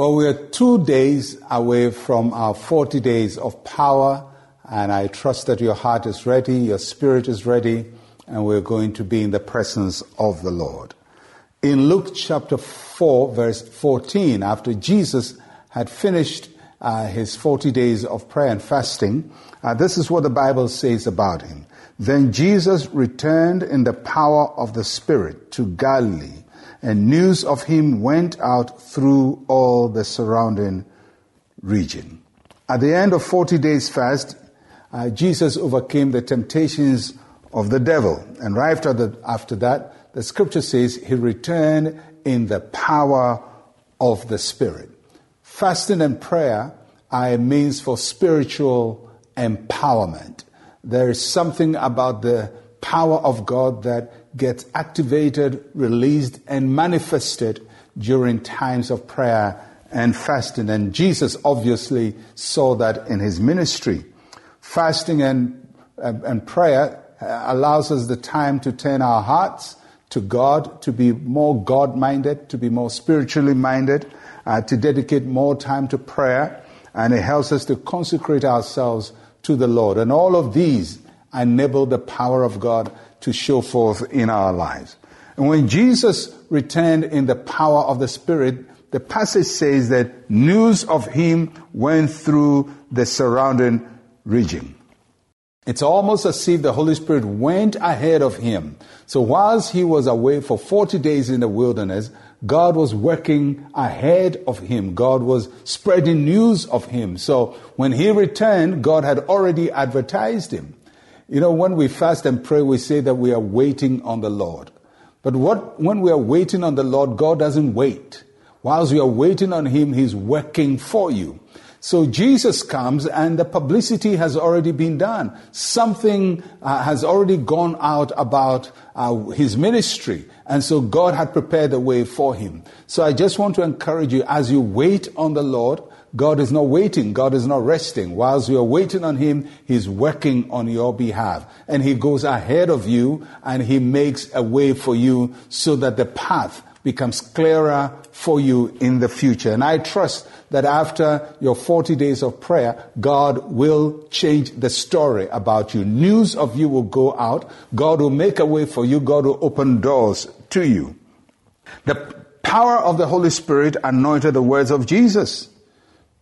Well, we are two days away from our 40 days of power, and I trust that your heart is ready, your spirit is ready, and we're going to be in the presence of the Lord. In Luke chapter 4, verse 14, after Jesus had finished uh, his 40 days of prayer and fasting, uh, this is what the Bible says about him. Then Jesus returned in the power of the Spirit to Galilee and news of him went out through all the surrounding region. At the end of 40 days fast, uh, Jesus overcame the temptations of the devil. And right after, the, after that, the scripture says he returned in the power of the Spirit. Fasting and prayer are a means for spiritual empowerment. There is something about the power of God that gets activated, released, and manifested during times of prayer and fasting. And Jesus obviously saw that in his ministry. Fasting and, and prayer uh, allows us the time to turn our hearts to God, to be more God minded, to be more spiritually minded, uh, to dedicate more time to prayer. And it helps us to consecrate ourselves to the Lord. And all of these enable the power of God to show forth in our lives. And when Jesus returned in the power of the Spirit, the passage says that news of him went through the surrounding region. It's almost as if the Holy Spirit went ahead of him. So whilst he was away for 40 days in the wilderness, God was working ahead of him. God was spreading news of him. So when he returned, God had already advertised him. You know, when we fast and pray, we say that we are waiting on the Lord. But what, when we are waiting on the Lord, God doesn't wait. Whilst we are waiting on Him, He's working for you. So Jesus comes and the publicity has already been done. Something uh, has already gone out about uh, his ministry. And so God had prepared the way for him. So I just want to encourage you as you wait on the Lord, God is not waiting. God is not resting. Whilst you are waiting on Him, He's working on your behalf. And He goes ahead of you and He makes a way for you so that the path becomes clearer for you in the future. And I trust that after your 40 days of prayer, God will change the story about you. News of you will go out. God will make a way for you. God will open doors to you. The power of the Holy Spirit anointed the words of Jesus.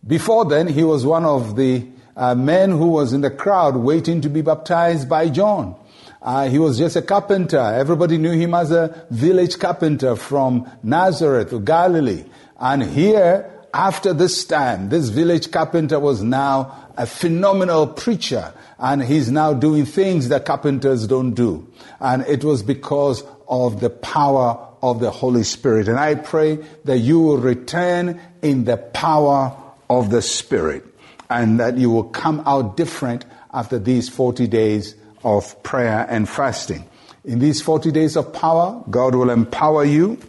Before then, he was one of the uh, men who was in the crowd waiting to be baptized by John. Uh, he was just a carpenter. Everybody knew him as a village carpenter from Nazareth Galilee. And here, after this time, this village carpenter was now a phenomenal preacher. And he's now doing things that carpenters don't do. And it was because of the power of the Holy Spirit. And I pray that you will return in the power of the Spirit and that you will come out different after these 40 days of prayer and fasting. In these 40 days of power, God will empower you.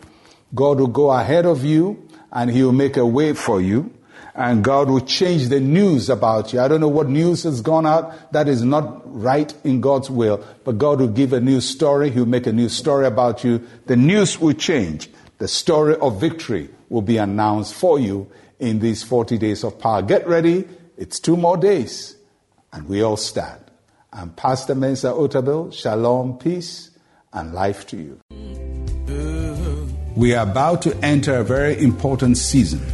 God will go ahead of you and He will make a way for you. And God will change the news about you. I don't know what news has gone out that is not right in God's will, but God will give a new story. He'll make a new story about you. The news will change. The story of victory will be announced for you in these 40 days of power. Get ready. It's two more days and we all stand. I'm Pastor Mensa Otabil. Shalom, peace, and life to you. We are about to enter a very important season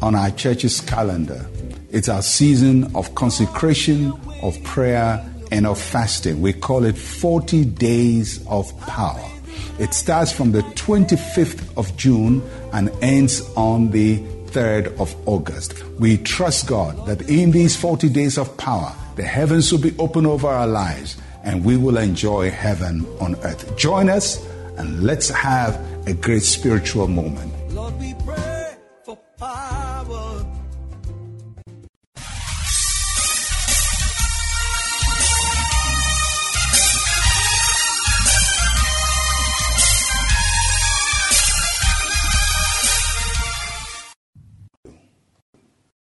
on our church's calendar. It's our season of consecration, of prayer, and of fasting. We call it 40 days of power. It starts from the 25th of June and ends on the 3rd of August. We trust God that in these 40 days of power, the heavens will be open over our lives and we will enjoy heaven on earth. Join us and let's have a great spiritual moment. Lord, we pray for power.